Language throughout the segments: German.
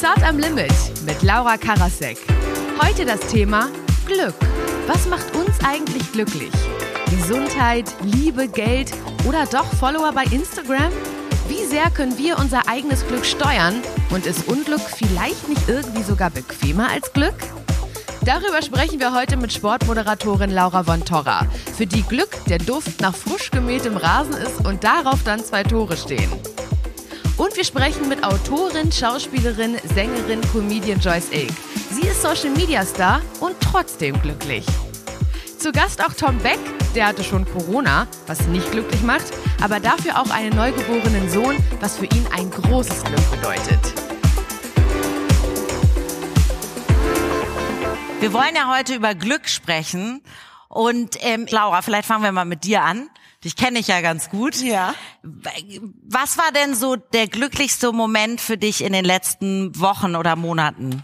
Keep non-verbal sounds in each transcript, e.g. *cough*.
Start am Limit mit Laura Karasek. Heute das Thema Glück. Was macht uns eigentlich glücklich? Gesundheit, Liebe, Geld oder doch Follower bei Instagram? Wie sehr können wir unser eigenes Glück steuern? Und ist Unglück vielleicht nicht irgendwie sogar bequemer als Glück? Darüber sprechen wir heute mit Sportmoderatorin Laura von Torra, für die Glück der Duft nach frisch gemähtem Rasen ist und darauf dann zwei Tore stehen. Und wir sprechen mit Autorin, Schauspielerin, Sängerin, Comedian Joyce Ilk. Sie ist Social Media Star und trotzdem glücklich. Zu Gast auch Tom Beck, der hatte schon Corona, was nicht glücklich macht, aber dafür auch einen neugeborenen Sohn, was für ihn ein großes Glück bedeutet. Wir wollen ja heute über Glück sprechen. Und ähm, Laura, vielleicht fangen wir mal mit dir an. Dich kenne ich ja ganz gut. Ja. Was war denn so der glücklichste Moment für dich in den letzten Wochen oder Monaten?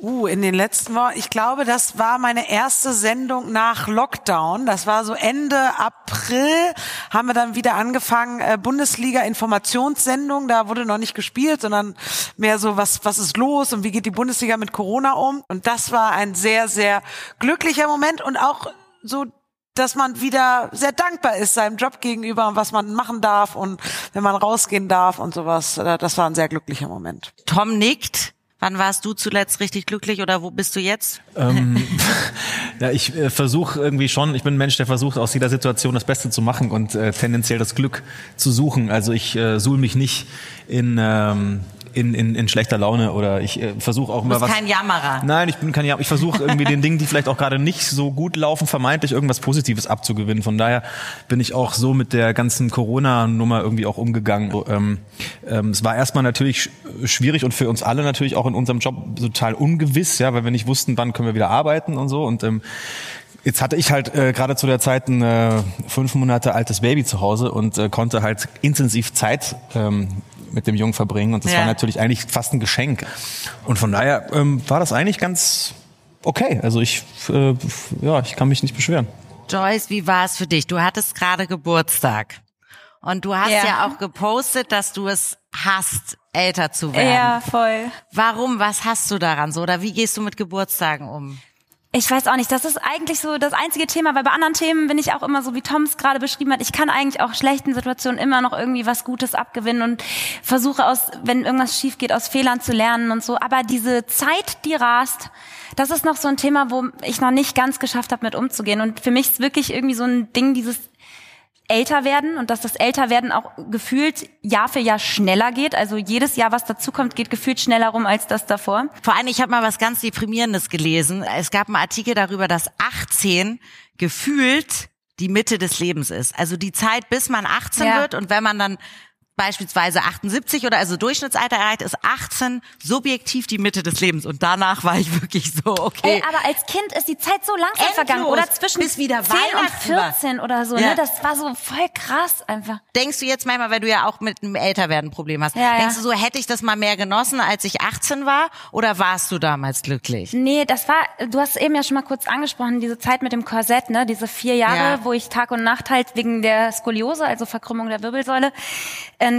Uh, in den letzten Wochen, ich glaube, das war meine erste Sendung nach Lockdown. Das war so Ende April, haben wir dann wieder angefangen, äh, Bundesliga-Informationssendung. Da wurde noch nicht gespielt, sondern mehr so, was, was ist los und wie geht die Bundesliga mit Corona um? Und das war ein sehr, sehr glücklicher Moment und auch so dass man wieder sehr dankbar ist seinem Job gegenüber und was man machen darf und wenn man rausgehen darf und sowas. Äh, das war ein sehr glücklicher Moment. Tom nickt. Wann warst du zuletzt richtig glücklich oder wo bist du jetzt? Ähm, *laughs* ja, ich äh, versuche irgendwie schon, ich bin ein Mensch, der versucht aus jeder Situation das Beste zu machen und äh, tendenziell das Glück zu suchen. Also ich äh, suhl mich nicht in ähm, in, in, in schlechter Laune oder ich äh, versuche auch immer was. kein Jammerer. Nein, ich bin kein Jammerer. Ich versuche irgendwie den Dingen, die vielleicht auch gerade nicht so gut laufen, vermeintlich irgendwas Positives abzugewinnen. Von daher bin ich auch so mit der ganzen Corona-Nummer irgendwie auch umgegangen. Ähm, ähm, es war erstmal natürlich schwierig und für uns alle natürlich auch in unserem Job total ungewiss, ja, weil wir nicht wussten, wann können wir wieder arbeiten und so. Und ähm, Jetzt hatte ich halt äh, gerade zu der Zeit ein äh, fünf Monate altes Baby zu Hause und äh, konnte halt intensiv Zeit ähm, mit dem Jungen verbringen. Und das ja. war natürlich eigentlich fast ein Geschenk. Und von daher ähm, war das eigentlich ganz okay. Also ich, äh, ja, ich kann mich nicht beschweren. Joyce, wie war es für dich? Du hattest gerade Geburtstag. Und du hast ja. ja auch gepostet, dass du es hast, älter zu werden. Ja, voll. Warum? Was hast du daran so? Oder wie gehst du mit Geburtstagen um? Ich weiß auch nicht, das ist eigentlich so das einzige Thema, weil bei anderen Themen bin ich auch immer so, wie Tom es gerade beschrieben hat, ich kann eigentlich auch schlechten Situationen immer noch irgendwie was Gutes abgewinnen und versuche aus, wenn irgendwas schief geht, aus Fehlern zu lernen und so. Aber diese Zeit, die rast, das ist noch so ein Thema, wo ich noch nicht ganz geschafft habe, mit umzugehen. Und für mich ist wirklich irgendwie so ein Ding, dieses älter werden und dass das Älterwerden auch gefühlt Jahr für Jahr schneller geht. Also jedes Jahr, was dazukommt, geht gefühlt schneller rum als das davor. Vor allem, ich habe mal was ganz Deprimierendes gelesen. Es gab einen Artikel darüber, dass 18 gefühlt die Mitte des Lebens ist. Also die Zeit, bis man 18 ja. wird und wenn man dann beispielsweise 78 oder also Durchschnittsalter erreicht, ist 18 subjektiv die Mitte des Lebens. Und danach war ich wirklich so, okay. Ey, aber als Kind ist die Zeit so langsam Endlos, vergangen. Oder zwischen bis wieder 10 und 14 oder so. Ne? Ja. Ne? Das war so voll krass einfach. Denkst du jetzt manchmal, weil du ja auch mit einem Älterwerden Problem hast, ja, denkst ja. du so, hätte ich das mal mehr genossen, als ich 18 war? Oder warst du damals glücklich? Nee, das war, du hast eben ja schon mal kurz angesprochen, diese Zeit mit dem Korsett, ne? diese vier Jahre, ja. wo ich Tag und Nacht halt wegen der Skoliose, also Verkrümmung der Wirbelsäule,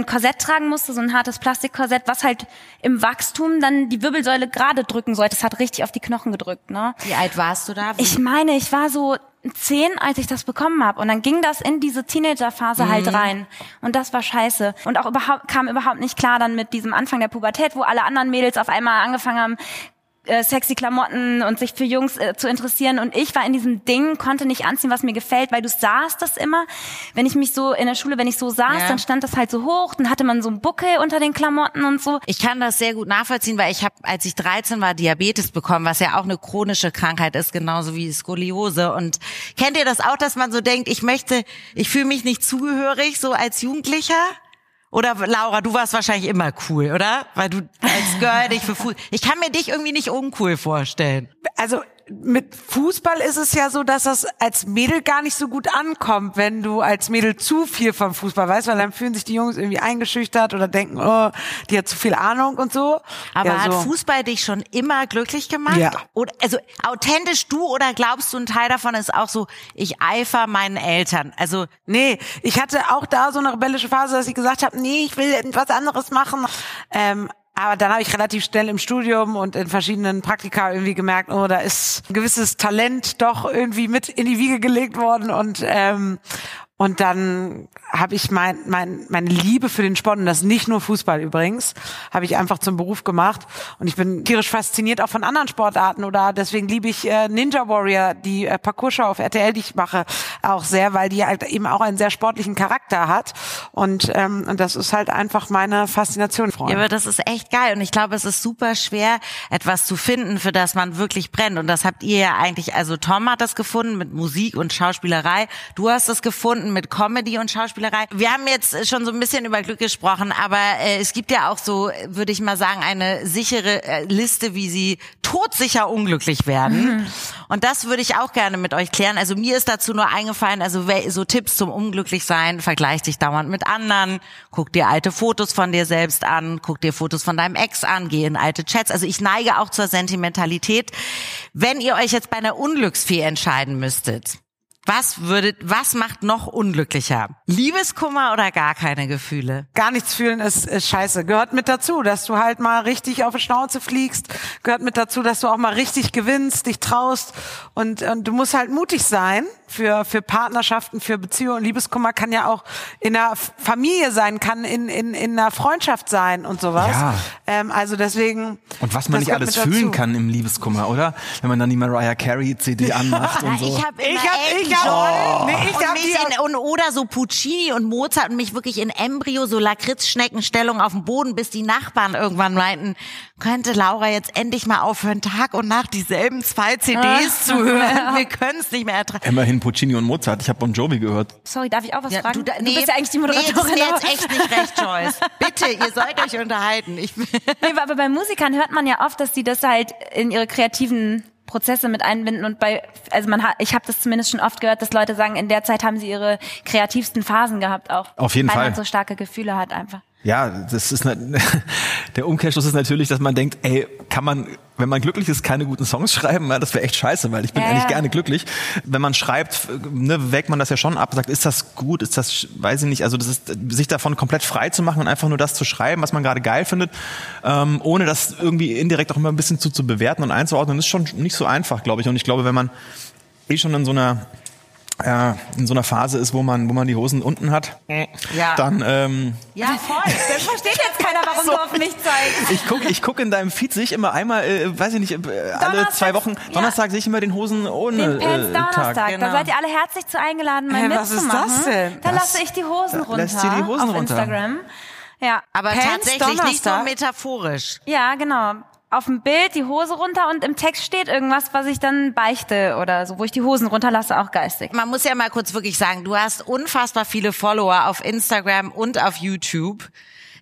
ein Korsett tragen musste, so ein hartes Plastikkorsett, was halt im Wachstum dann die Wirbelsäule gerade drücken sollte. Das hat richtig auf die Knochen gedrückt. Ne? Wie alt warst du da? Wie? Ich meine, ich war so zehn, als ich das bekommen habe. Und dann ging das in diese Teenagerphase halt mhm. halt rein. Und das war scheiße. Und auch überhaupt kam überhaupt nicht klar dann mit diesem Anfang der Pubertät, wo alle anderen Mädels auf einmal angefangen haben, äh, sexy Klamotten und sich für Jungs äh, zu interessieren. Und ich war in diesem Ding, konnte nicht anziehen, was mir gefällt, weil du sahst das immer. Wenn ich mich so in der Schule, wenn ich so saß, ja. dann stand das halt so hoch, dann hatte man so einen Buckel unter den Klamotten und so. Ich kann das sehr gut nachvollziehen, weil ich habe, als ich 13 war, Diabetes bekommen, was ja auch eine chronische Krankheit ist, genauso wie Skoliose. Und kennt ihr das auch, dass man so denkt, ich möchte, ich fühle mich nicht zugehörig, so als Jugendlicher? Oder Laura, du warst wahrscheinlich immer cool, oder? Weil du als Girl *laughs* dich für Fußball. Ich kann mir dich irgendwie nicht uncool vorstellen. Also mit Fußball ist es ja so, dass das als Mädel gar nicht so gut ankommt, wenn du als Mädel zu viel vom Fußball weißt, weil dann fühlen sich die Jungs irgendwie eingeschüchtert oder denken, oh, die hat zu viel Ahnung und so. Aber ja, hat Fußball dich schon immer glücklich gemacht? Ja. Oder, also authentisch du oder glaubst du, ein Teil davon ist auch so, ich eifer meinen Eltern? Also nee, ich hatte auch da so eine rebellische Phase, dass ich gesagt habe, nee, ich will etwas anderes machen. Ähm, Aber dann habe ich relativ schnell im Studium und in verschiedenen Praktika irgendwie gemerkt, oh, da ist ein gewisses Talent doch irgendwie mit in die Wiege gelegt worden. Und ähm, und dann habe ich mein, mein, meine Liebe für den Sport, und das nicht nur Fußball übrigens, habe ich einfach zum Beruf gemacht. Und ich bin tierisch fasziniert auch von anderen Sportarten. Oder deswegen liebe ich äh, Ninja Warrior, die äh, Parcours auf RTL, die ich mache, auch sehr, weil die halt eben auch einen sehr sportlichen Charakter hat. Und, ähm, und das ist halt einfach meine Faszination, Freunde. Ja, aber das ist echt geil. Und ich glaube, es ist super schwer, etwas zu finden, für das man wirklich brennt. Und das habt ihr ja eigentlich, also Tom hat das gefunden mit Musik und Schauspielerei. Du hast es gefunden mit Comedy und Schauspielerei. Wir haben jetzt schon so ein bisschen über Glück gesprochen, aber äh, es gibt ja auch so, würde ich mal sagen, eine sichere äh, Liste, wie sie todsicher unglücklich werden. Mhm. *laughs* Und das würde ich auch gerne mit euch klären. Also mir ist dazu nur eingefallen, also so Tipps zum Unglücklichsein, vergleich dich dauernd mit anderen, guck dir alte Fotos von dir selbst an, guck dir Fotos von deinem Ex an, geh in alte Chats. Also ich neige auch zur Sentimentalität. Wenn ihr euch jetzt bei einer Unglücksfee entscheiden müsstet, was würdet, was macht noch unglücklicher? Liebeskummer oder gar keine Gefühle? Gar nichts fühlen ist, ist scheiße. Gehört mit dazu, dass du halt mal richtig auf die Schnauze fliegst. Gehört mit dazu, dass du auch mal richtig gewinnst, dich traust. Und, und du musst halt mutig sein für, für Partnerschaften, für Beziehungen. Liebeskummer kann ja auch in einer Familie sein, kann in, in, in einer Freundschaft sein und sowas. Ja. Ähm, also deswegen. Und was man nicht alles fühlen kann im Liebeskummer, oder? Wenn man dann die Mariah Carey CD anmacht und so. Ich habe ich hab, ich hab, oh. nee, ich hab die in, oder so Puccini und Mozart und mich wirklich in Embryo, so Lakritzschneckenstellung auf dem Boden, bis die Nachbarn irgendwann meinten, könnte Laura jetzt endlich mal aufhören, Tag und Nacht dieselben zwei CDs zu hören. *laughs* Wir können es nicht mehr ertragen. Immerhin Puccini und Mozart. Ich habe Bon Jovi gehört. Sorry, darf ich auch was ja, fragen? Du, da, nee, du bist ja eigentlich die Moderatorin. Nee, das ist jetzt echt nicht recht, Joyce. *laughs* Bitte, ihr sollt euch unterhalten. Ich *laughs* nee, aber bei Musikern hört man ja oft, dass die das halt in ihre kreativen Prozesse mit einbinden und bei also man hat ich habe das zumindest schon oft gehört, dass Leute sagen, in der Zeit haben sie ihre kreativsten Phasen gehabt auch. Auf jeden weil Fall. Weil man so starke Gefühle hat einfach. Ja, das ist ne, *laughs* der Umkehrschluss ist natürlich, dass man denkt, ey, kann man, wenn man glücklich ist, keine guten Songs *laughs* schreiben? Ja, das wäre echt scheiße, weil ich bin ja, eigentlich ja. gerne glücklich. Wenn man schreibt, ne, wägt man das ja schon ab, sagt, ist das gut, ist das, weiß ich nicht, also das ist, sich davon komplett frei zu machen und einfach nur das zu schreiben, was man gerade geil findet, ähm, ohne das irgendwie indirekt auch immer ein bisschen zu, zu bewerten und einzuordnen, ist schon nicht so einfach, glaube ich. Und ich glaube, wenn man eh schon in so einer äh, in so einer Phase ist, wo man, wo man die Hosen unten hat, ja. dann ähm, ja voll. Das versteht jetzt keiner, warum *laughs* so. du auf mich zeigst. Ich gucke, ich guck in deinem Feed sehe ich immer einmal, äh, weiß ich nicht, äh, alle zwei Wochen. Ja. Donnerstag sehe ich immer den Hosen ohne den Pants äh, Donnerstag. Tag. Genau. Da seid ihr alle herzlich zu eingeladen, mal hey, mitzumachen. Was ist das denn? Da lasse ich die Hosen runter. Lässt sie die Hosen auf runter. Instagram. Ja, aber Pants tatsächlich Donnerstag? nicht so metaphorisch. Ja, genau auf dem Bild die Hose runter und im Text steht irgendwas, was ich dann beichte oder so, wo ich die Hosen runterlasse, auch geistig. Man muss ja mal kurz wirklich sagen, du hast unfassbar viele Follower auf Instagram und auf YouTube.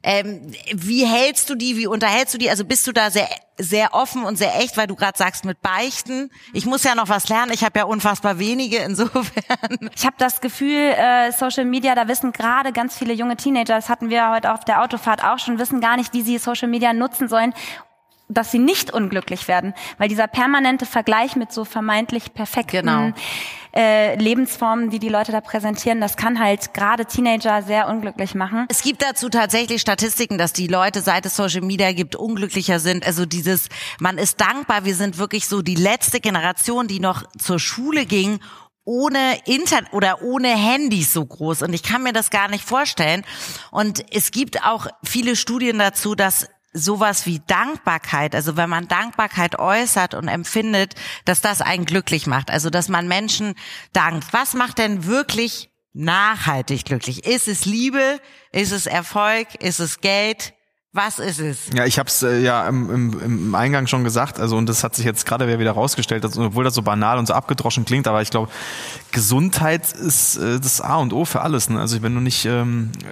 Ähm, wie hältst du die, wie unterhältst du die? Also bist du da sehr sehr offen und sehr echt, weil du gerade sagst mit Beichten. Ich muss ja noch was lernen. Ich habe ja unfassbar wenige insofern. *laughs* Ich habe das Gefühl, äh, Social Media, da wissen gerade ganz viele junge Teenager, das hatten wir heute auf der Autofahrt auch schon, wissen gar nicht, wie sie Social Media nutzen sollen, dass sie nicht unglücklich werden, weil dieser permanente Vergleich mit so vermeintlich perfekten genau. äh, Lebensformen, die die Leute da präsentieren, das kann halt gerade Teenager sehr unglücklich machen. Es gibt dazu tatsächlich Statistiken, dass die Leute, seit es Social Media gibt, unglücklicher sind. Also dieses, man ist dankbar, wir sind wirklich so die letzte Generation, die noch zur Schule ging ohne Internet oder ohne Handys so groß. Und ich kann mir das gar nicht vorstellen. Und es gibt auch viele Studien dazu, dass sowas wie Dankbarkeit, also wenn man Dankbarkeit äußert und empfindet, dass das einen glücklich macht, also dass man Menschen dankt. Was macht denn wirklich nachhaltig glücklich? Ist es Liebe? Ist es Erfolg? Ist es Geld? Was ist es? Ja, ich habe es äh, ja im, im, im Eingang schon gesagt, also und das hat sich jetzt gerade wieder rausgestellt, dass, obwohl das so banal und so abgedroschen klingt, aber ich glaube, Gesundheit ist äh, das A und O für alles. Ne? Also wenn du nicht, ähm, äh,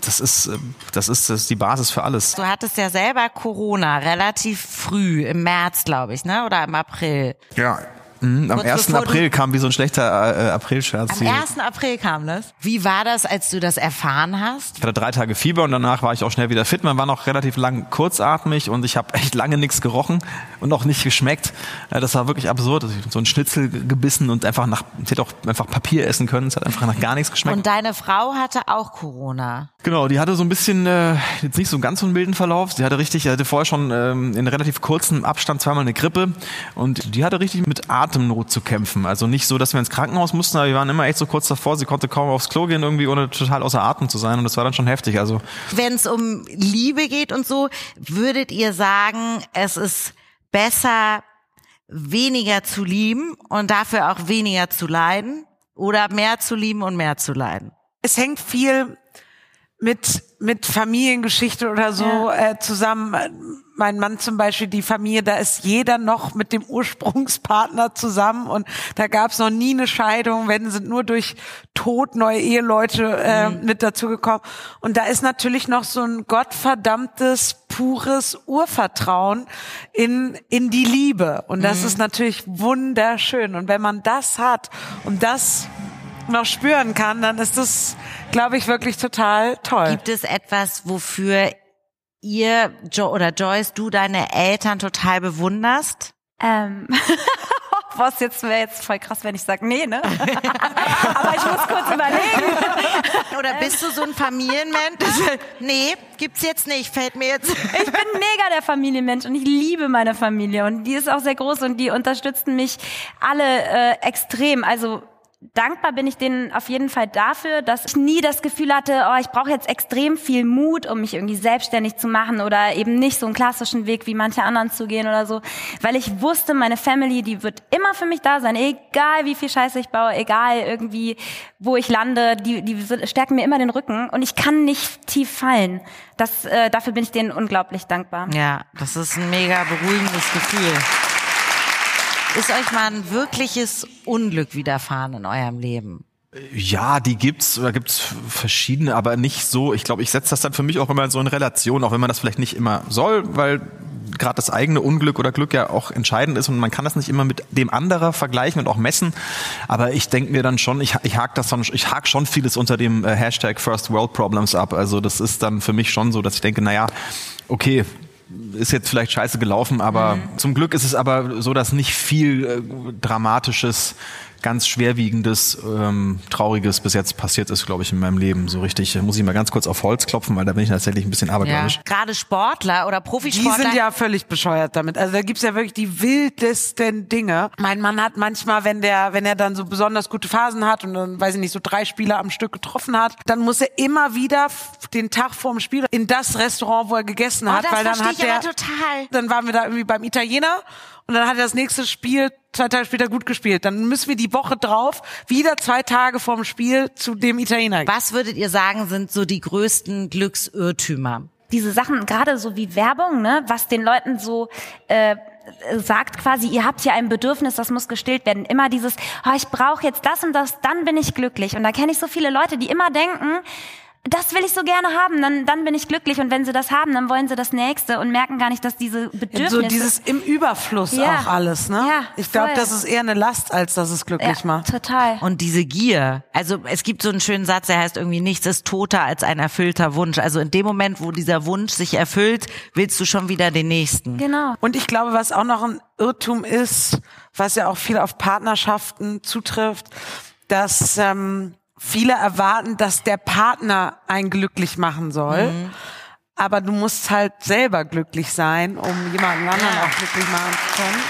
das ist, äh, das ist das ist die Basis für alles. Du hattest ja selber Corona relativ früh im März, glaube ich, ne, oder im April. Ja, Mhm, am Kurz 1. bevor du- April kam wie so ein schlechter äh, Aprilscherz. Am die- 1. April kam das. Wie war das, als du das erfahren hast? Ich hatte drei Tage Fieber und danach war ich auch schnell wieder fit. Man war noch relativ lang kurzatmig und ich habe echt lange nichts gerochen und auch nicht geschmeckt. Äh, Das war wirklich absurd. Ich hab so ein Schnitzel gebissen und einfach nach, ich hätte auch einfach Papier essen können. Es hat einfach nach gar nichts geschmeckt. Und deine Frau hatte auch Corona. Genau, die hatte so ein bisschen, äh, jetzt nicht so einen ganz so einen milden Verlauf. Sie hatte richtig, sie hatte vorher schon ähm, in relativ kurzem Abstand zweimal eine Grippe und die hatte richtig mit Atemnot zu kämpfen. Also nicht so, dass wir ins Krankenhaus mussten, aber wir waren immer echt so kurz davor. Sie konnte kaum aufs Klo gehen irgendwie, ohne total außer Atem zu sein und das war dann schon heftig. Also Wenn es um Liebe geht und so, würdet ihr sagen, es ist besser, weniger zu lieben und dafür auch weniger zu leiden? Oder mehr zu lieben und mehr zu leiden? es hängt viel mit mit Familiengeschichte oder so äh, zusammen. Mein Mann zum Beispiel, die Familie, da ist jeder noch mit dem Ursprungspartner zusammen und da gab es noch nie eine Scheidung, wenn sind nur durch Tod neue Eheleute äh, mit dazugekommen. Und da ist natürlich noch so ein gottverdammtes pures Urvertrauen in in die Liebe und das ist natürlich wunderschön. Und wenn man das hat und das noch spüren kann, dann ist das, glaube ich, wirklich total toll. Gibt es etwas, wofür ihr jo oder Joyce, du deine Eltern total bewunderst? Ähm, *laughs* was jetzt wäre jetzt voll krass, wenn ich sage, nee, ne? *laughs* Aber ich muss kurz überlegen. Oder bist du so ein Familienmensch? *laughs* nee, gibt's jetzt nicht, fällt mir jetzt. Ich bin mega der Familienmensch und ich liebe meine Familie und die ist auch sehr groß und die unterstützen mich alle äh, extrem. Also dankbar bin ich denen auf jeden Fall dafür, dass ich nie das Gefühl hatte, oh, ich brauche jetzt extrem viel Mut, um mich irgendwie selbstständig zu machen oder eben nicht so einen klassischen Weg wie manche anderen zu gehen oder so, weil ich wusste, meine Family, die wird immer für mich da sein, egal wie viel Scheiße ich baue, egal irgendwie, wo ich lande, die, die stärken mir immer den Rücken und ich kann nicht tief fallen. Das, äh, dafür bin ich denen unglaublich dankbar. Ja, das ist ein mega beruhigendes Gefühl. Ist euch mal ein wirkliches Unglück widerfahren in eurem Leben? Ja, die gibt's oder gibt's verschiedene, aber nicht so. Ich glaube, ich setze das dann für mich auch immer so in Relation, auch wenn man das vielleicht nicht immer soll, weil gerade das eigene Unglück oder Glück ja auch entscheidend ist und man kann das nicht immer mit dem anderer vergleichen und auch messen. Aber ich denke mir dann schon, ich, ich hake das dann, ich hake schon vieles unter dem äh, Hashtag First World Problems ab. Also das ist dann für mich schon so, dass ich denke, naja, okay, ist jetzt vielleicht scheiße gelaufen, aber zum Glück ist es aber so, dass nicht viel äh, Dramatisches, ganz schwerwiegendes, ähm, trauriges bis jetzt passiert ist, glaube ich, in meinem Leben. So richtig, äh, muss ich mal ganz kurz auf Holz klopfen, weil da bin ich tatsächlich ein bisschen abergläubisch. Gerade Sportler oder Die Profisportler. sind ja völlig bescheuert damit. Also da gibt's ja wirklich die wildesten Dinge. Mein Mann hat manchmal, wenn der, wenn er dann so besonders gute Phasen hat und dann, weiß ich nicht, so drei Spieler am Stück getroffen hat, dann muss er immer wieder den Tag vorm Spiel in das Restaurant, wo er gegessen oh, hat, das weil dann hat ich der, aber total. dann waren wir da irgendwie beim Italiener und dann hat er das nächste Spiel zwei Tage später gut gespielt. Dann müssen wir die Woche drauf wieder zwei Tage vorm Spiel zu dem Italiener. gehen. Was würdet ihr sagen, sind so die größten Glücksirrtümer? diese Sachen, gerade so wie Werbung, ne, was den Leuten so äh, sagt quasi, ihr habt hier ein Bedürfnis, das muss gestillt werden. Immer dieses, oh, ich brauche jetzt das und das, dann bin ich glücklich. Und da kenne ich so viele Leute, die immer denken, das will ich so gerne haben, dann, dann bin ich glücklich. Und wenn sie das haben, dann wollen sie das nächste und merken gar nicht, dass diese Bedürfnisse... So dieses im Überfluss Ja. auch alles, ne? Ja, ich glaube, das ist eher eine Last, als dass es glücklich ja, macht. total. Und diese Gier. Also es gibt so einen schönen Satz, der heißt irgendwie, nichts ist toter als ein erfüllter Wunsch. Also in dem Moment, wo dieser Wunsch sich erfüllt, willst du schon wieder den nächsten. Genau. Und ich glaube, was auch noch ein Irrtum ist, was ja auch viel auf Partnerschaften zutrifft, dass ähm, viele erwarten, dass der Partner einen glücklich machen soll. Aber du musst halt selber glücklich sein, um jemanden anderen auch glücklich machen zu können.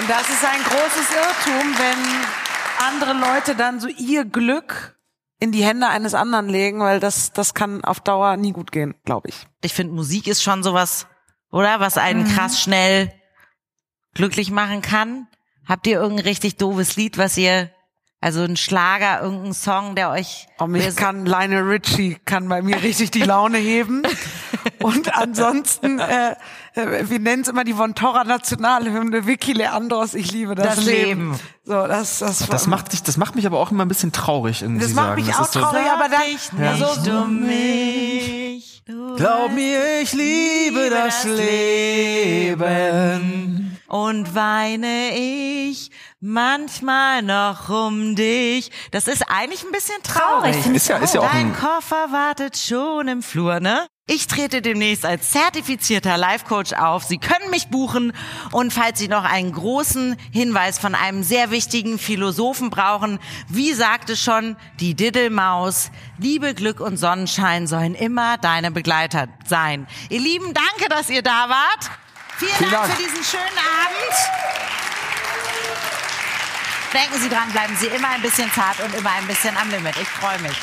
Und das ist ein großes Irrtum, wenn andere Leute dann so ihr Glück in die Hände eines anderen legen, weil das, das kann auf Dauer nie gut gehen, glaube ich. Ich finde, Musik ist schon sowas, oder? Was einen Mhm. krass schnell glücklich machen kann. Habt ihr irgendein richtig doofes Lied, was ihr, also ein Schlager, irgendein Song, der euch... Oh, mich kann Lionel Richie kann bei mir richtig die Laune heben. Und ansonsten, äh, äh, wir nennen es immer die Von Torra Nationalhymne, Vicky Leandros, ich liebe das, Das Leben. Leben. So, das, das, Das macht dich, das macht mich aber auch immer ein bisschen traurig, irgendwie das macht sagen. mich Das auch ist so- traurig, aber dann, nicht so, um mich. Glaub mir, ich liebe das Leben. und weine ich manchmal noch um dich. Das ist eigentlich ein bisschen traurig. Traurig, Ist ja, ist ja auch Dein ein, Koffer wartet schon im Flur, ne? Ich trete demnächst als zertifizierter Life-Coach auf. Sie können mich buchen. Und falls Sie noch einen großen Hinweis von einem sehr wichtigen Philosophen brauchen, wie sagte schon die Diddelmaus, Liebe, Glück und Sonnenschein sollen immer deine Begleiter sein. Ihr Lieben, danke, dass ihr da wart. Vielen, Vielen Dank, Dank. für diesen schönen Abend. Denken Sie dran, bleiben Sie immer ein bisschen zart und immer ein bisschen am Limit. Ich freue mich.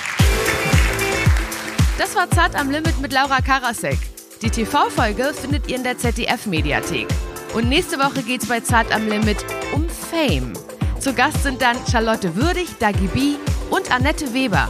Das war Zart am Limit mit Laura Karasek. Die TV-Folge findet ihr in der ZDF-Mediathek. Und nächste Woche geht's bei Zart am Limit um Fame. Zu Gast sind dann Charlotte Würdig, Dagi B und Annette Weber.